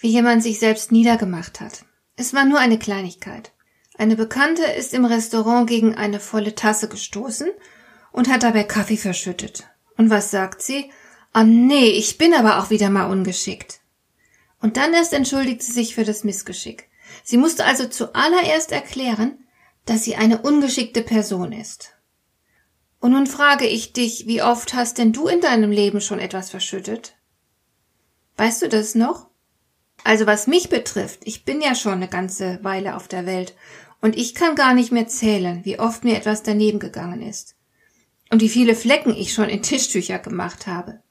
wie jemand sich selbst niedergemacht hat. Es war nur eine Kleinigkeit. Eine Bekannte ist im Restaurant gegen eine volle Tasse gestoßen und hat dabei Kaffee verschüttet. Und was sagt sie? Ah nee, ich bin aber auch wieder mal ungeschickt. Und dann erst entschuldigt sie sich für das Missgeschick. Sie musste also zuallererst erklären, dass sie eine ungeschickte Person ist. Und nun frage ich dich, wie oft hast denn du in deinem Leben schon etwas verschüttet? Weißt du das noch? Also was mich betrifft, ich bin ja schon eine ganze Weile auf der Welt und ich kann gar nicht mehr zählen, wie oft mir etwas daneben gegangen ist. Und wie viele Flecken ich schon in Tischtücher gemacht habe.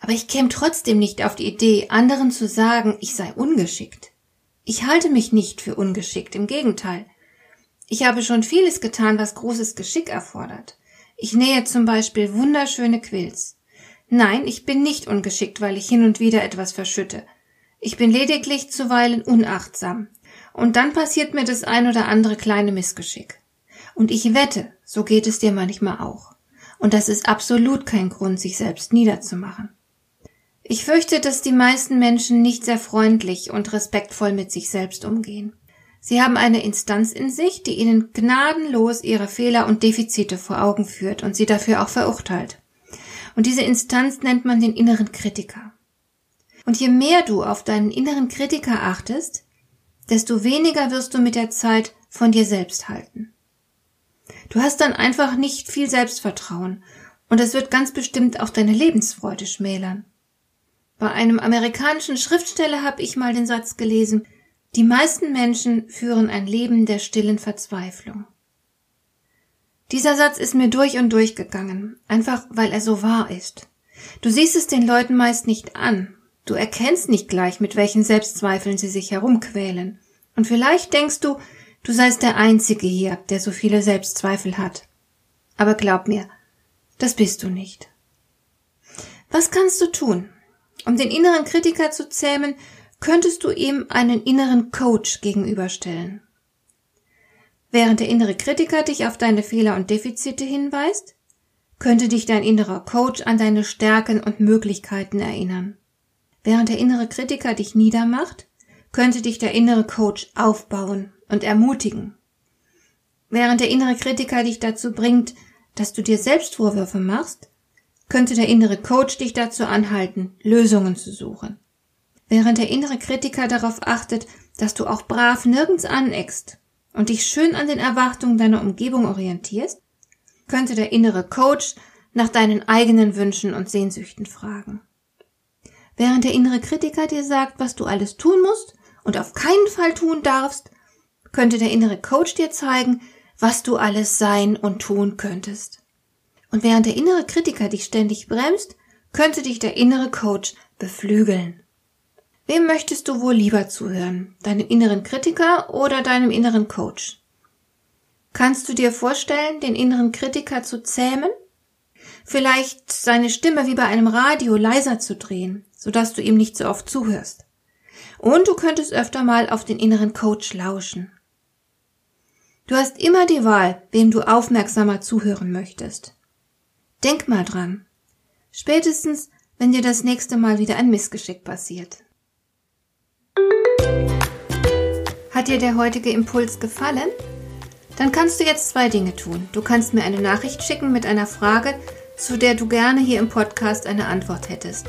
Aber ich käme trotzdem nicht auf die Idee, anderen zu sagen, ich sei ungeschickt. Ich halte mich nicht für ungeschickt, im Gegenteil. Ich habe schon vieles getan, was großes Geschick erfordert. Ich nähe zum Beispiel wunderschöne Quills. Nein, ich bin nicht ungeschickt, weil ich hin und wieder etwas verschütte. Ich bin lediglich zuweilen unachtsam. Und dann passiert mir das ein oder andere kleine Missgeschick. Und ich wette, so geht es dir manchmal auch. Und das ist absolut kein Grund, sich selbst niederzumachen. Ich fürchte, dass die meisten Menschen nicht sehr freundlich und respektvoll mit sich selbst umgehen. Sie haben eine Instanz in sich, die ihnen gnadenlos ihre Fehler und Defizite vor Augen führt und sie dafür auch verurteilt. Und diese Instanz nennt man den inneren Kritiker. Und je mehr du auf deinen inneren Kritiker achtest, desto weniger wirst du mit der Zeit von dir selbst halten. Du hast dann einfach nicht viel Selbstvertrauen und es wird ganz bestimmt auch deine Lebensfreude schmälern. Bei einem amerikanischen Schriftsteller habe ich mal den Satz gelesen, die meisten Menschen führen ein Leben der stillen Verzweiflung. Dieser Satz ist mir durch und durch gegangen, einfach weil er so wahr ist. Du siehst es den Leuten meist nicht an. Du erkennst nicht gleich, mit welchen Selbstzweifeln sie sich herumquälen. Und vielleicht denkst du, du seist der Einzige hier, der so viele Selbstzweifel hat. Aber glaub mir, das bist du nicht. Was kannst du tun? Um den inneren Kritiker zu zähmen, könntest du ihm einen inneren Coach gegenüberstellen. Während der innere Kritiker dich auf deine Fehler und Defizite hinweist, könnte dich dein innerer Coach an deine Stärken und Möglichkeiten erinnern. Während der innere Kritiker dich niedermacht, könnte dich der innere Coach aufbauen und ermutigen. Während der innere Kritiker dich dazu bringt, dass du dir selbst Vorwürfe machst, könnte der innere Coach dich dazu anhalten, Lösungen zu suchen. Während der innere Kritiker darauf achtet, dass du auch brav nirgends aneckst und dich schön an den Erwartungen deiner Umgebung orientierst, könnte der innere Coach nach deinen eigenen Wünschen und Sehnsüchten fragen. Während der innere Kritiker dir sagt, was du alles tun musst und auf keinen Fall tun darfst, könnte der innere Coach dir zeigen, was du alles sein und tun könntest. Und während der innere Kritiker dich ständig bremst, könnte dich der innere Coach beflügeln. Wem möchtest du wohl lieber zuhören? Deinem inneren Kritiker oder deinem inneren Coach? Kannst du dir vorstellen, den inneren Kritiker zu zähmen? Vielleicht seine Stimme wie bei einem Radio leiser zu drehen, sodass du ihm nicht so oft zuhörst. Und du könntest öfter mal auf den inneren Coach lauschen. Du hast immer die Wahl, wem du aufmerksamer zuhören möchtest. Denk mal dran. Spätestens, wenn dir das nächste Mal wieder ein Missgeschick passiert. Hat dir der heutige Impuls gefallen? Dann kannst du jetzt zwei Dinge tun. Du kannst mir eine Nachricht schicken mit einer Frage, zu der du gerne hier im Podcast eine Antwort hättest.